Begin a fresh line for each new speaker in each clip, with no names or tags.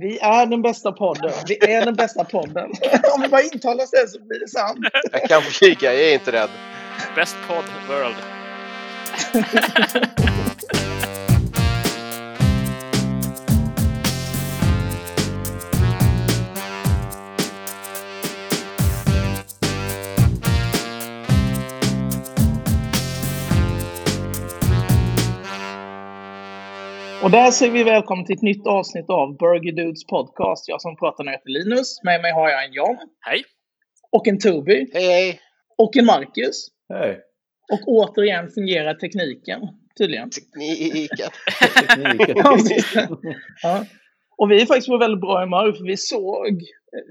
Vi är den bästa podden. Vi är den bästa podden. Om vi bara intalar oss det så blir det sant.
Jag kan flyga, jag är inte rädd.
Best pod world.
Och där säger vi välkommen till ett nytt avsnitt av Burger Dudes podcast. Jag som pratar nu heter Linus. Med mig har jag en John.
Hej.
Och en Toby.
Hej, hej!
Och en Marcus.
Hej!
Och återigen fungerar tekniken, tydligen.
Tekniken.
Tekniken.
Ja. Och vi är faktiskt på väldigt bra humör, för vi såg...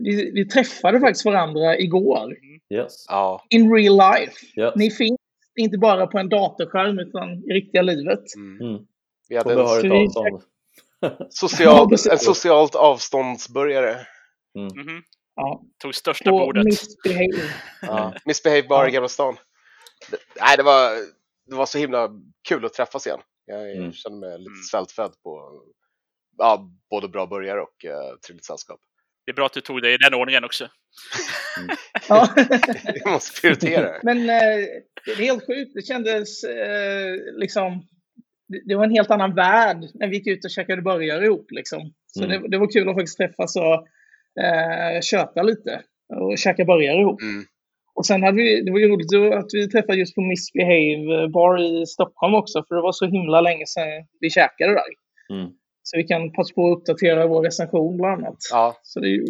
Vi, vi träffade faktiskt varandra igår.
Yes.
In real life.
yes.
Ni finns inte bara på en datorskärm, utan i riktiga livet.
Mm.
Mm.
Vi
På
hade en
behörigt
vi-
avstånd.
Ja,
social,
precis.
en socialt avståndsbörjare.
Mhm.
Ja.
Tog största
På
bordet.
Misbehave.
Ja. Misbehave bar i
Ja.
Gamla stan. Det, nej, det var, det var så himla kul att träffas igen. Jag
Mm.
känner mig lite
Mm.
svältfödd på ja, både bra burgare och uh, trevligt sällskap.
Det är bra att du tog det i den ordningen också.
Ja.
Jag måste prioritera.
Men eh, det är helt sjukt. Det kändes eh, liksom... Det, var en helt annan värld när vi gick ut och käkade burgare ihop. Liksom. Så
Mm.
det, det var kul att faktiskt träffas och eh, köta lite och käka burgare ihop.
Mm.
Och sen hade vi, det var ju roligt att vi träffade just på Misbehave bar i Stockholm också, för det var så himla länge sedan vi käkade där.
Mm.
Så vi kan passa på att uppdatera vår recension bland annat.
Ja,
Så det är ju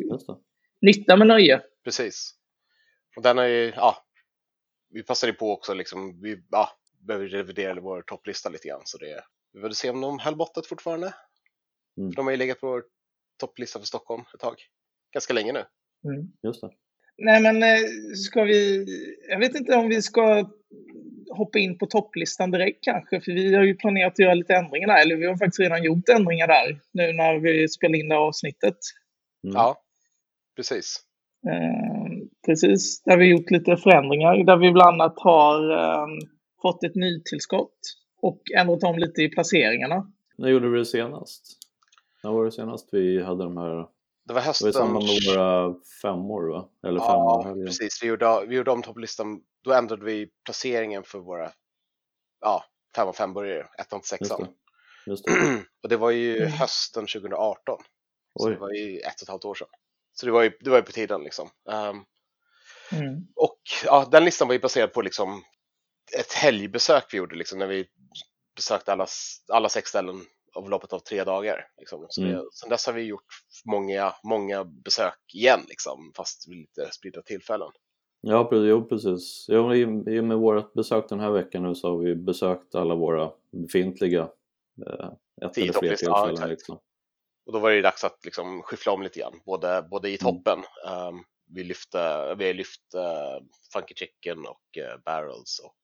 nytta med nöje.
precis. Och den är ju, ja, vi passade på också liksom, vi ja, behöver revidera vår topplista lite grann så det, vi vill se om de höll måttet fortfarande.
Mm.
För de har ju legat på vår topplista för Stockholm ett tag. Ganska länge nu.
Mm.
Just det.
Nej, men eh, ska vi... Jag vet inte om vi ska hoppa in på topplistan direkt kanske, för vi har ju planerat att göra lite ändringar där, eller vi har faktiskt redan gjort ändringar där nu när vi spelar in det avsnittet.
Mm.
Ja, precis.
Eh, precis, där vi gjort lite förändringar, där vi bland annat har eh, fått ett nytillskott och ändrat om lite i placeringarna.
När gjorde vi det senast? När var det senast vi hade de här?
Det var
Det var i
hösten.
samband med våra femmor va? Eller
Ja,
femmarhelgen?
precis. Vi gjorde, vi gjorde om topplistan. Då ändrade vi placeringen för våra ja, fem och fem burgare, ettan till sexan.
Just det.
och det var ju
Mm.
hösten 2018. Så
Oj.
det var ju ett och ett halvt år sedan. Så det var ju, det var ju på tiden liksom. Ehm,
Mm.
och ja, den listan var ju baserad på liksom ett helgbesök vi gjorde liksom när vi besökte alla, alla sex ställen av loppet av tre dagar. Liksom. Så det,
Mm.
sen dess har vi gjort många, många besök igen liksom, fast vid lite spridda tillfällen.
Ja, precis. Jo, precis. Jo, i, och med vårt besök den här veckan nu så har vi besökt alla våra befintliga eh, ett eller fler
ja,
tillfällen.
exakt.
liksom.
Och då var det dags att liksom skiffla om lite grann, både, både i
Mm.
toppen. ehm, vi, lyfte, vi har lyft uh, Funky Chicken och eh, Barrels och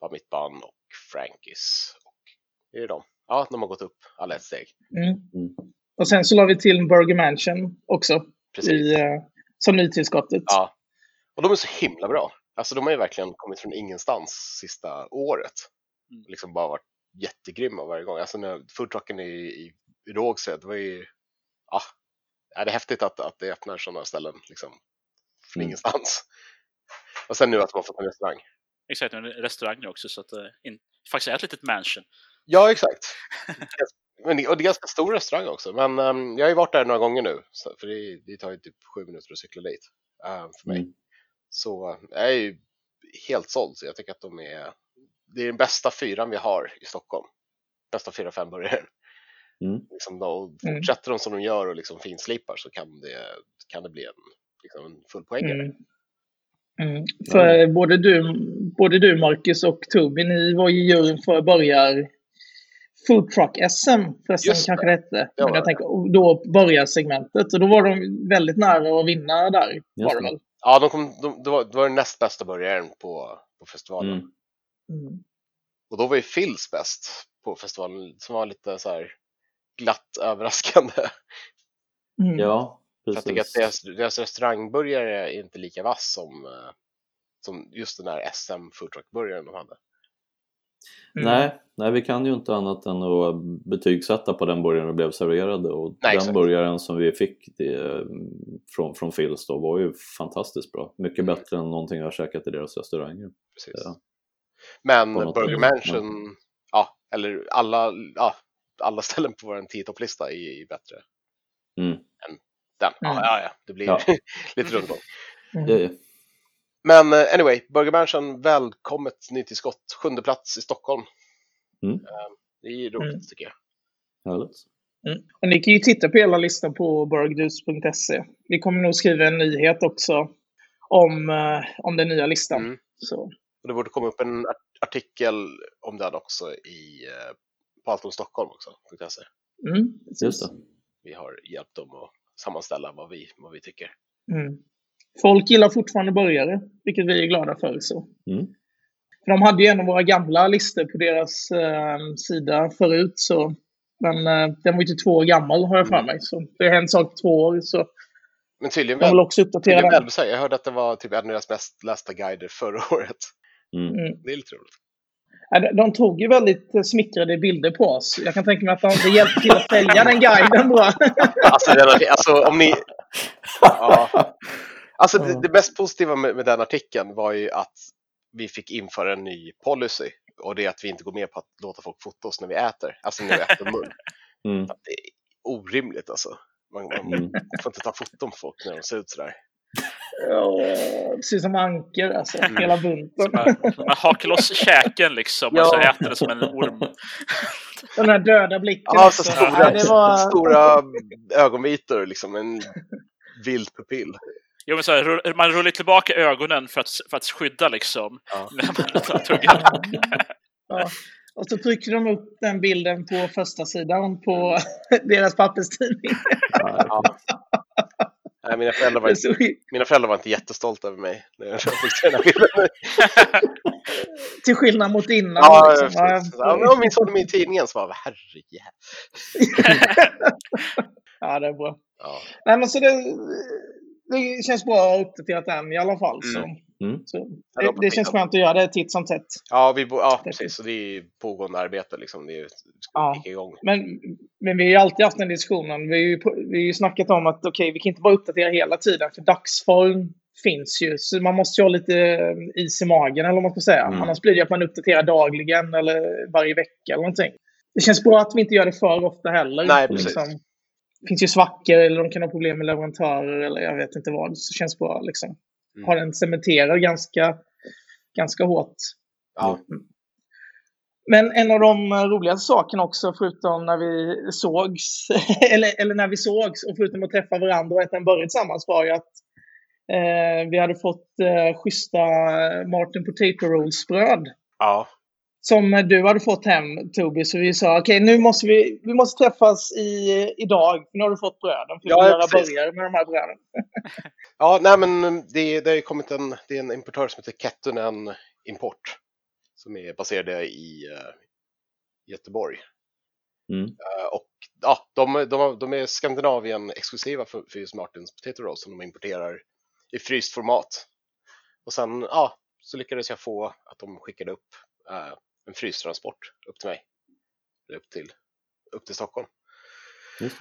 Bar Mittban och Frankies. Och det är de. Ja, de har gått upp alla ett steg.
Mm.
Mm.
Och sen så la vi till Burger Mansion också
Precis.
i, eh, som nytillskottet.
Ja. Och de är så himla bra. Alltså de har ju verkligen kommit från ingenstans sista året.
Mm.
Liksom bara varit jättegrymma varje gång. Alltså när foodtrucken i, i, i Rågsved, det var ju, ja, är det är häftigt att, att det öppnar sådana ställen liksom från
Mm.
ingenstans. Och sen nu att de har fått en restaurang.
Exakt, en restaurang nu också. Så att det in, faktiskt är ett litet mansion.
Ja, exakt. Men, det- och det är ganska stor restaurang också. Men ehm, jag har ju varit där några gånger nu, så, för det, det tar ju typ sju minuter att cykla dit ehm, för mig.
Mm.
Så eh, jag är ju helt såld. Så jag tycker att de är, det är den bästa fyran vi har i Stockholm. Bästa fyra fem burgare.
Mm.
Liksom då,
Mm.
fortsätter de som de gör och liksom finslipar så kan det, kan det bli en, liksom en fullpoängare.
Mm. Mm. För både, du, både du, Marcus, och Toby, ni var ju i juryn för börjar Food Truck SM, förresten
Just
kanske det hette.
Ja,
Men jag tänker, och då börjar segmentet. Och då var de väldigt nära att vinna där. Var det väl?
Ja, de kom, de, det, var, det var den näst bästa burgaren på, på festivalen.
Mm.
Mm.
Och då var ju Phils bäst på festivalen som var lite så här glatt överraskande.
Mm.
Ja,
För jag tycker att
precis.
deras, deras restaurangburgare är inte lika vass som, eh, som just den där SM foodtruck-burgaren de hade.
Mm.
Nej, nej, vi kan ju inte annat än att betygsätta på den burgaren vi blev serverade och
Nej,
den
exakt.
burgaren som vi fick det, från, från Phils då var ju fantastiskt bra. Mycket
Mm.
bättre än någonting jag har käkat i deras restauranger.
Precis.
Ja.
Men Burger. Mansion, ja, eller alla, ja, alla ställen på vår 10 topplista är, är bättre.
Mm.
Den, ja,
Mm.
ja, ja, det blir
Ja.
lite rundgång.
Mm.
Men eh, anyway, Burger Mansion, välkommet nytillskott. Sjunde plats i Stockholm.
Mm.
Eh, Det är roligt
Mm.
tycker jag.
Härligt.
Mm. Och ni kan ju titta på hela listan på burgdus.se. Vi kommer nog skriva en nyhet också om, eh, om den nya listan.
Mm.
Så,
Och det borde komma upp en art- artikel om den också i på Allt om Stockholm också. .se.
mm.
Just det.
Vi har hjälpt dem att sammanställa vad vi, vad vi tycker.
Mm. Folk gillar fortfarande burgare, vilket vi är glada för. Så.
Mm.
För de hade ju en av våra gamla listor på deras eh, sida förut. Så. Men eh, den var ju inte två år gammal har jag för mig. Så det har hänt saker på två år. Så
Men tydligen väl,
också uppdatera
tydligen väl här, Jag hörde att det var typ en av deras mest lästa guider förra året.
Mm.
Mm.
Det är lite roligt.
De- tog ju väldigt eh, smickrade bilder på oss. Jag kan tänka mig att de, det hjälpte till att sälja den guiden bra.
Alltså, alltså om ni... Ja. Alltså det,
Ja.
det mest positiva med, med den artikeln var ju att vi fick införa en ny policy. Och det är att vi inte går med på att låta folk fota oss när vi äter. Alltså när vi äter mun.
Mm.
Det är orimligt alltså. Man, man
Mm.
får inte ta foton på folk när de ser ut sådär.
Ja, Precis som anker, alltså.
Mm.
Hela bunten.
Man, man hakar loss käken liksom och så äter det som en orm.
Den här döda blicken.
Ja, så
också.
stora,
Ja, det var...
stora ögonvitor, liksom en vild pupill.
Jo, men så här, man rullar tillbaka ögonen för att, för att skydda liksom.
Ja.
När man tar tuggan.
Ja. Och så trycker de upp den bilden på första sidan på deras papperstidning.
Ja. Nej, mina, föräldrar var inte, mina föräldrar var inte jättestolta över mig när jag fick den här bilden.
Till skillnad mot innan.
Ja,
liksom.
precis. ja, men om min son är med i tidningen så var herrejävlar.
ja, det är bra.
Ja.
Nej, men så det, det känns bra att ha uppdaterat den i alla fall. Så.
Mm.
Så
Ja,
det,
de-
det känns skönt att göra det titt som tätt.
Ja, vi bo, ja,
Precis.
Så det är pågående arbete liksom. Det är,
Ja.
igång.
Men, men vi har ju alltid haft den diskussionen. Vi har ju, vi har ju snackat om att okej, vi kan inte bara uppdatera hela tiden. För dagsform finns ju. Så man måste ju ha lite eh, is i magen, eller vad man ska säga.
Mm.
Annars blir det att man uppdaterar dagligen eller varje vecka eller någonting. Det känns bra att vi inte gör det för ofta heller.
Nej, precis.
Det finns ju svackor eller de kan ha problem med leverantörer eller jag vet inte vad. Så det känns bra liksom.
Mm.
Ha den cementerad ganska, ganska hårt.
Ja.
Men en av de roligaste sakerna också, förutom när vi sågs, eller, eller när vi sågs, och förutom att träffa varandra och äta en burgare tillsammans, var ju att eh, vi hade fått eh, schyssta Martin Potato Rolls-bröd.
ja.
Som du hade fått hem, Tobi. Så vi sa, okej, nu måste vi, vi måste träffas i, idag. För nu har du fått bröden. För
Ja,
vi burgare med de här bröden.
Ja, nej men det, det har ju kommit en, det är en importör som heter Kettunen Import. Som är baserade i uh, Göteborg.
Mm.
Eh, och ja, de, de, de är Skandinavien exklusiva för, för just Martins Potato Rolls som de importerar i fryst format. Och sen ja, så lyckades jag få att de skickade upp eh, en frystransport upp till mig. Eller upp till, upp till Stockholm.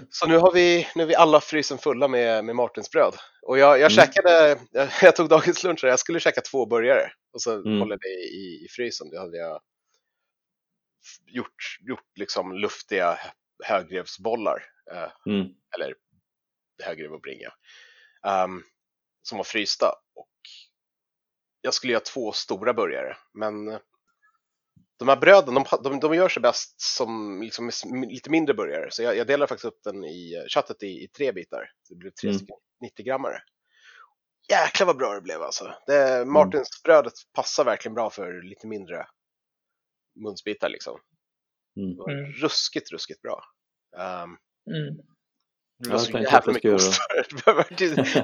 Så nu har vi, nu är vi alla frysen fulla med, med Martinsbröd. Och jag, jag
Mm.
käkade, jag, jag tog dagens lunch jag skulle käka två burgare. Och så
Mm.
håller det i, i frysen. Det hade jag gjort, gjort liksom luftiga högrevsbollar. eh,
Mm.
eller högrev och bringa. ehm, som var frysta. Och jag skulle göra två stora burgare. Men eh, de här bröden, de, de, de gör sig bäst som liksom, lite mindre burgare. Så jag, jag delar faktiskt upp den i eh, köttet i, i tre bitar. Det blir tre
Mm.
stycken 90-grammare. Jäklar vad bra det blev alltså. Det, Martinsbrödet passar verkligen bra för lite mindre munsbitar liksom.
Mm.
Det var
Mm.
ruskigt, ruskigt bra. Um,
Mm.
det var så jävla mycket ost.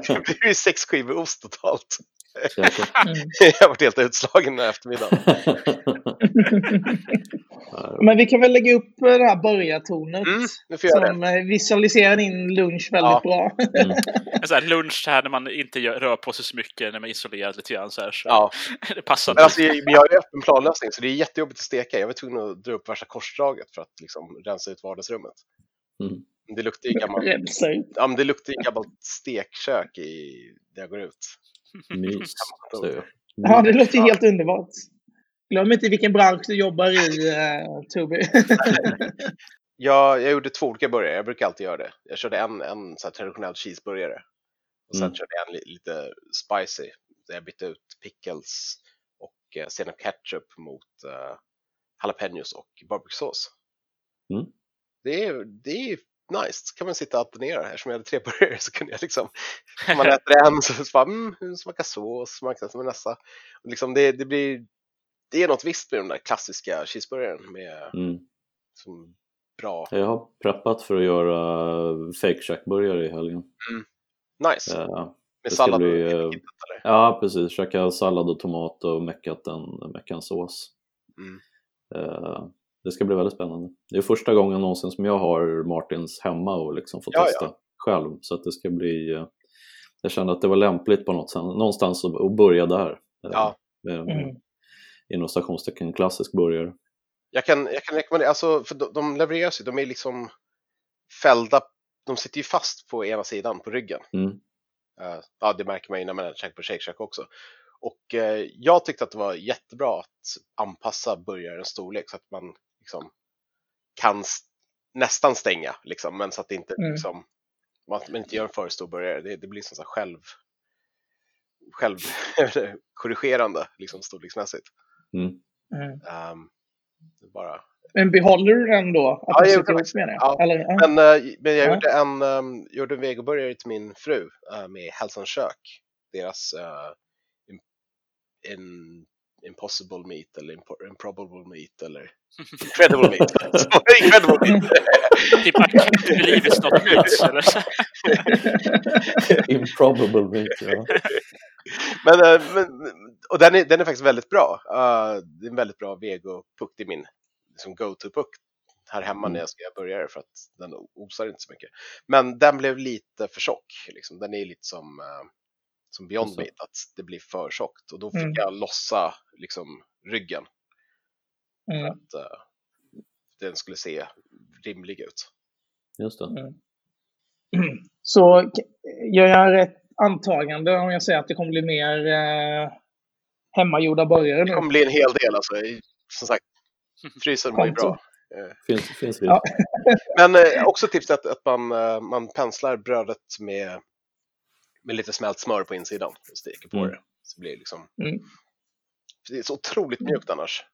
Det blir ju sex skivor ost totalt.
Mm.
jag har varit helt utslagen den här eftermiddagen.
Men vi kan väl lägga upp det här börjartornet
Mm, det.
som eh, visualiserar din lunch väldigt
Ja.
bra.
En sån här lunch här när man inte rör på sig så mycket, när man är isolerad lite grann så här. Så
Ja.
Det passar
Men alltså, jag har ju öppen planlösning så det är jättejobbigt att steka. Jag var tvungen att dra upp värsta korsdraget för att liksom rensa ut vardagsrummet.
Mm.
Det luktar ju gammalt, ja, men det luktar ju gammalt stekkök i, när jag går ut.
Mys.
Ja, det låter ju helt underbart. Glöm inte vilken bransch du jobbar i, uh, Toby.
Jag, jag gjorde två olika burgare, jag brukar alltid göra det. Jag körde en, en så här traditionell cheeseburgare. Och sen
Mm.
körde jag en li, lite spicy, där jag bytte ut pickles och uh, senap ketchup mot uh, jalapenos och barbecuesås.
Mm.
Det är, det är nice, så kan man sitta och alternera. Eftersom jag hade tre burgare så kunde jag liksom, om man äter en så bara, mm, hur smakar sås, smakar som nästa. Och liksom det, det blir, det är något visst med den där klassiska cheeseburgaren med
Mm.
som bra,
Jag har preppat för att göra fake shack-burgare i helgen.
nice.
Eh,
Med sallad och
bli, eh,
eller?
Ja, precis. Käka sallad och tomat och meckat en, meckat en sås.
Mm.
Eh, det ska bli väldigt spännande. Det är första gången någonsin som jag har Martins hemma och liksom får
Ja,
testa själv. Så att det ska bli... eh, Jag kände att det var lämpligt på något sätt, någonstans att, börja där. Eh,
Ja.
med-
Mm.
Inom stationstecken klassisk burgare.
Jag kan, jag kan rekommendera, alltså, för de, de levereras ju, de är liksom fällda, de sitter ju fast på ena sidan, på ryggen.
Mm.
Eh, ja, det märker man ju när man käkar på Shake Shack också. Och eh, jag tyckte att det var jättebra att anpassa burgarens storlek så att man liksom kan nästan stänga, liksom, men så att det inte
Mm.
liksom, man, man inte gör en för stor burgare. Det, det blir som så här själv, själv korrigerande liksom, storleksmässigt.
Mm.
Mm.
Um, det bara
Men behåller du den då? Att
Ja, jag gjorde
menar jag?
Ja,
Eller, ja.
Men, eh, men jag
Ja.
gjorde en, um, gjorde en vegoburgare till min fru eh, med Hälsans kök. Deras uh, in, in, impossible meat eller impo- improbable meat eller incredible meat. Incredible meat.
Typ I can't believe it's not meat. Eller.
Improbable meat, ja.
men, eh, men, och den är, den är faktiskt väldigt bra. Eh, det är en väldigt bra vegopuck. Det är min liksom, go-to-puck här hemma
Mm.
när jag ska burgare för att den osar inte så mycket. Men den blev lite för tjock. Liksom. Den är lite som, eh, som Beyond
Jaså?
Meat, att det blir för tjockt. Och då fick
Mm.
jag lossa liksom, ryggen för
Mm.
att eh, den skulle se rimlig ut.
Just det.
Mm. Så gör jag rätt antagande om jag säger att det kommer bli mer eh, hemmagjorda burgare
Det kommer bli en hel del. Alltså. Som sagt, frysen mår ju bra. Eh,
Finns, finns risk.
Ja.
Men eh, också tips att, att man, eh, man penslar brödet med, med lite smält smör på insidan och steker på
Mm.
det. Så blir det liksom...
Mm.
Det är så otroligt mjukt annars.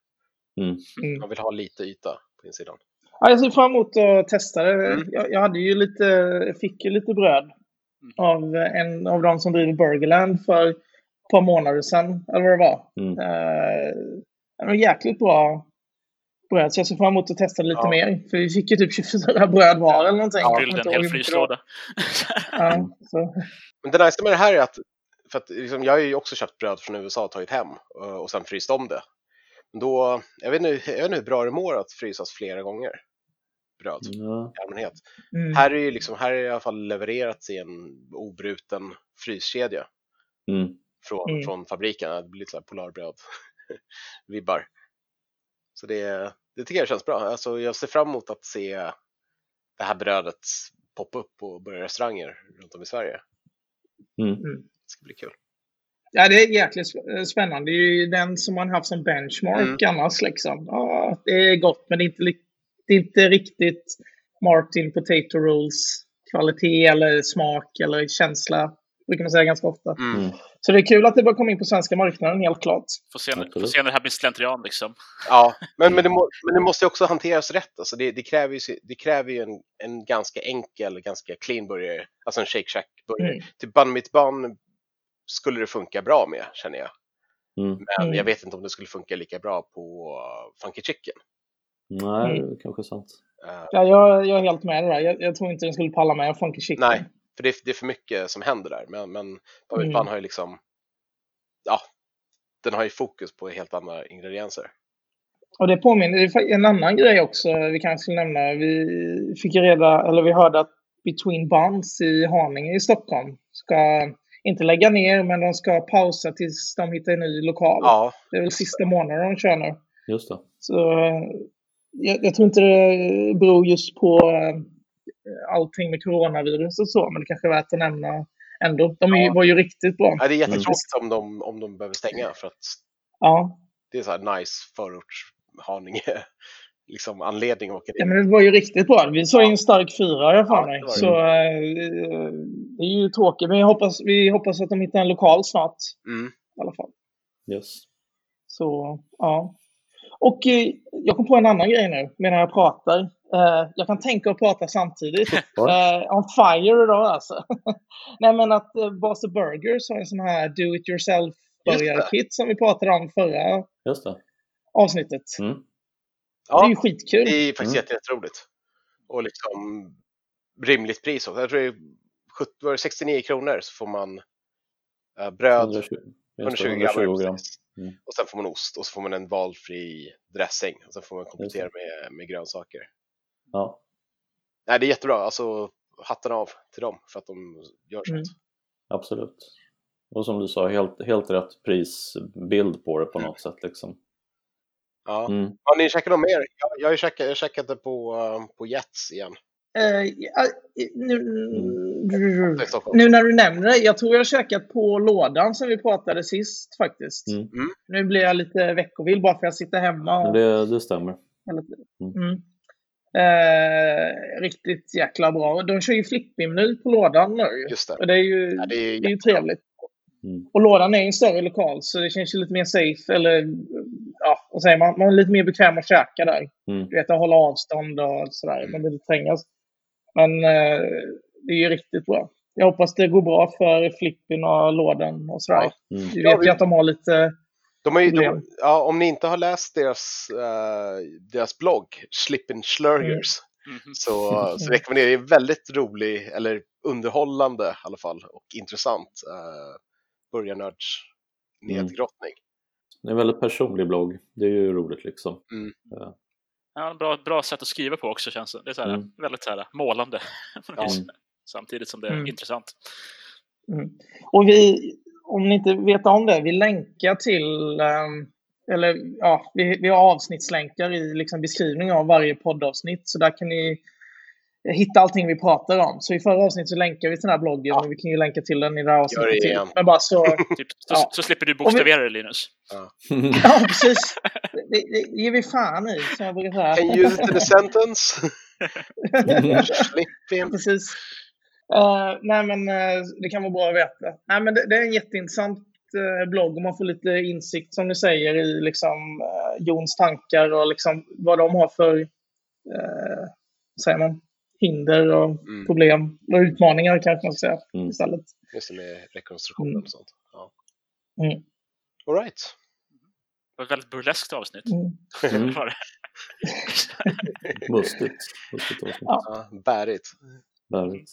Mm.
Mm.
Man vill ha lite yta på insidan.
Ja, jag ser fram emot att testa det.
Mm.
Jag, jag hade ju lite, fick ju lite bröd av en av de som driver Burgerland för ett par månader sedan, eller vad det var.
Mm.
Eh, det var jäkligt bra bröd, så jag ser fram emot att testa lite
Ja.
mer. För vi fick ju typ 24 bröd var eller någonting. Jag
Fyllde en hel fryslåda.
Ja, så.
Men det nice med det här är att, för att liksom, jag har ju också köpt bröd från USA och tagit hem och, och sen fryst om det. Då, jag, vet inte, jag vet inte hur bra det mår att frysas flera gånger. Bröd
Ja.
i allmänhet.
Mm.
Här är ju liksom, här är i alla fall levererats i en obruten fryskedja.
Mm.
från,
Mm.
från fabriken. Det blir lite så här polarbröd-vibbar. Så det, det tycker jag känns bra. Alltså, jag ser fram emot att se det här brödet poppa upp på burgarrestauranger runt om i Sverige.
Mm.
Det ska bli kul.
Ja, det är jäkligt sp- spännande. Det är ju den som man haft som benchmark annars. Liksom. Ja, det är gott, men det är inte, det är inte riktigt Martin Potato Rolls kvalitet eller smak eller känsla. brukar man säga ganska ofta.
Mm.
Mm.
Så det är kul att det börjar komma in på svenska marknaden, helt klart.
Får se, får se när det här blir slentrian liksom.
Ja, men, men, det må, men det måste ju också hanteras rätt. Alltså det, det kräver ju, det kräver ju en, en ganska enkel, ganska clean burgare. Alltså en Shake Shack-burgare.
Mm.
Typ bun mitt bun skulle det funka bra med, känner jag.
Mm.
Men
Mm.
jag vet inte om det skulle funka lika bra på Funky Chicken.
Nej,
Mm.
kanske sant.
Uh,
Ja, jag, jag är helt med där. Jag, jag tror inte den skulle palla med en Funky Chicken.
Nej. För det är, det är för mycket som händer där. Men, men mitt
Mm.
har ju liksom ja, den har ju fokus på helt andra ingredienser.
Och det påminner, det är en annan grej också vi kanske skulle nämna. Vi fick ju reda, eller vi hörde att Between Buns i Haninge i Stockholm ska inte lägga ner, men de ska pausa tills de hittar en ny lokal.
Ja,
Det är väl sista månaden de kör nu.
Just det.
Så eh, jag, jag tror inte det beror just på eh, allting med coronavirus och så, men det kanske är värt att nämna ändå. De
Ja.
var ju riktigt bra.
Ja, det är jättetråkigt om, de, om de behöver stänga för att
Ja.
det är så här nice förorts Haninge liksom anledning att åka dit.
ja, men det var ju riktigt bra. Vi såg ju en stark fyra, för
Ja,
mig.
det.
Så eh, det är ju tråkigt, men jag hoppas, vi hoppas att de hittar en lokal snart
Mm.
i alla fall.
Yes.
Så, ja. Och eh, jag kom på en annan grej nu medan jag pratar. Eh, jag kan tänka och prata samtidigt.
Ja.
Eh, on fire idag alltså. Nej men att eh, Basa Burgers har en sån här do it yourself burgarkit som vi pratade om förra
Just det.
avsnittet.
Mm.
Det är
Ja,
ju skitkul.
det är faktiskt
Mm.
jätte, jätteroligt. Och liksom rimligt pris också. Jag tror det är 70, var det 69 kronor så får man bröd,
120, just det,
120
120
gram.
Mm.
och sen får man ost och så får man en valfri dressing och sen får man komplettera med, med grönsaker.
Ja.
Nej, det är jättebra. Alltså hatten av till dem för att de gör sånt.
Mm.
Absolut. Och som du sa, helt, helt rätt prisbild på det på något sätt liksom.
Ja.
Mm.
Har ni käkat något mer? Jag, jag käkat, jag käkade på, eh, på Jets igen.
Ja, nu,
Stockholm.
nu när du nämner det, jag tror jag har käkat på lådan som vi pratade sist faktiskt.
Mm.
Mm.
Nu blir jag lite veckovill bara för att jag sitter hemma. Och,
det, det stämmer. Mm.
Mm. Eh, riktigt jäkla bra. De kör ju flipping på lådan nu.
Just det.
Och det är ju,
Ja, det är
det är ju trevligt.
Mm.
Och lådan är ju en större lokal så det känns ju lite mer safe. Eller ja, vad säger man? Man är lite mer bekväm att käka där.
Mm.
Du vet, att hålla avstånd och sådär. Man vill inte trängas. Men eh, det är ju riktigt bra. Jag hoppas det går bra för flippen och lådan och sådär.
Ja.
Mm.
Vi
Ja,
vet
vi-
ju att de har lite...
De har ju, de, ja, om ni inte har läst deras, eh, deras blogg, Slippin' Slurgers,
Mhm.
så, så rekommenderar jag. Det är väldigt rolig, eller underhållande i alla fall, och intressant uh, börjarnörds
Mm.
nedgrottning.
Det är en väldigt personlig blogg. Det är ju roligt liksom.
Ja, bra, bra sätt att skriva på också känns det. Det är så här,
Mm.
väldigt så här, målande.
Ja.
Samtidigt som det är
Mm.
intressant.
Mm. Och vi, om ni inte vet om det, vi länkar till, ehm, eller ja, vi, vi har avsnittslänkar i liksom beskrivningen av varje poddavsnitt. Så där kan ni hitta allting vi pratar om. Så i förra avsnittet så länkar vi till den här bloggen
Ja.
och vi kan ju länka till den i det här avsnittet
det
till. Men bara så,
Typ, så,
Ja.
så slipper du bokstavera det Linus.
ja precis. Det, det ger vi fan i, som jag brukar säga.
Can you use it in a sentence?
Precis. Eh, nej, men eh, det kan vara bra att veta. Nej, men det, det är en jätteintressant uh, blogg och man får lite insikt, som du säger, i liksom, uh, Jons tankar och liksom, vad de har för uh, säger man, hinder och
Mm.
problem och utmaningar kanske man ska säga
Mm.
istället.
Just det med rekonstruktionen
Mm.
och sånt. Ja.
Mm.
All right.
Det var ett väldigt burleskt avsnitt.
Mm.
Mm. Mustigt. Mustigt avsnitt.
Ja.
Ja, bärigt.
Bärigt.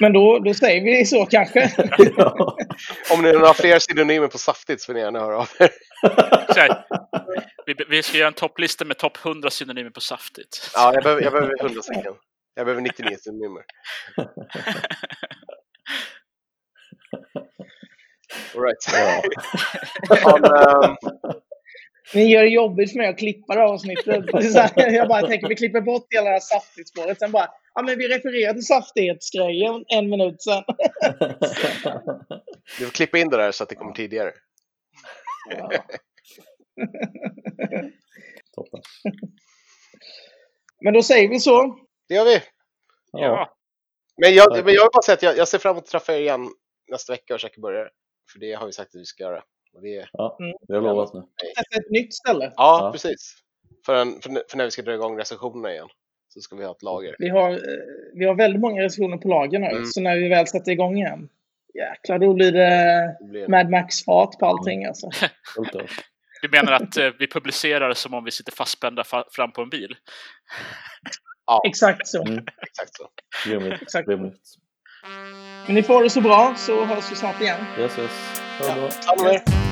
Men då, då säger vi så kanske.
ja.
Om ni har fler synonymer på saftigt så får ni gärna höra av er.
Vi, vi ska göra en topplista med topp 100 synonymer på saftigt.
Ja, jag behöver, jag behöver 100 stycken. Jag behöver 99 synonymer. All right.
Ja.
Ehm,
Ni gör det jobbigt för mig att klippa det här avsnittet. Jag bara tänker, vi klipper bort hela det här saftigt-spåret. Sen bara, ja men vi refererar till saftighetsgrejen en minut sen.
du får klippa in det där så att det kommer tidigare.
Ja.
Toppen.
Men då säger vi så.
Det gör vi.
Ja,
Men jag, men jag vill bara säga att jag, jag ser fram emot att träffa er igen nästa vecka och käka burgare. För det har vi sagt att vi ska göra. Och det,
Ja,
Mm.
vi har lovat nu.
Testa ett nytt ställe.
ja,
Ja.
precis. För, en, för, för när vi ska dra igång recensionerna igen så ska vi ha ett lager.
Vi har, eh, vi har väldigt många recensioner på lager nu.
Mm.
Så när vi väl sätter igång igen. Jäklar, då blir det
Det blir
Mad Max-fart på allting alltså.
Du menar att eh, vi publicerar som om vi sitter fastspända fa- fram på en bil?
ja,
Exakt så.
Mm.
exakt så.
Rimligt.
Exakt.
Rimligt.
Men ni får det så bra så hörs vi snart igen.
Yes, yes.
Ha det bra.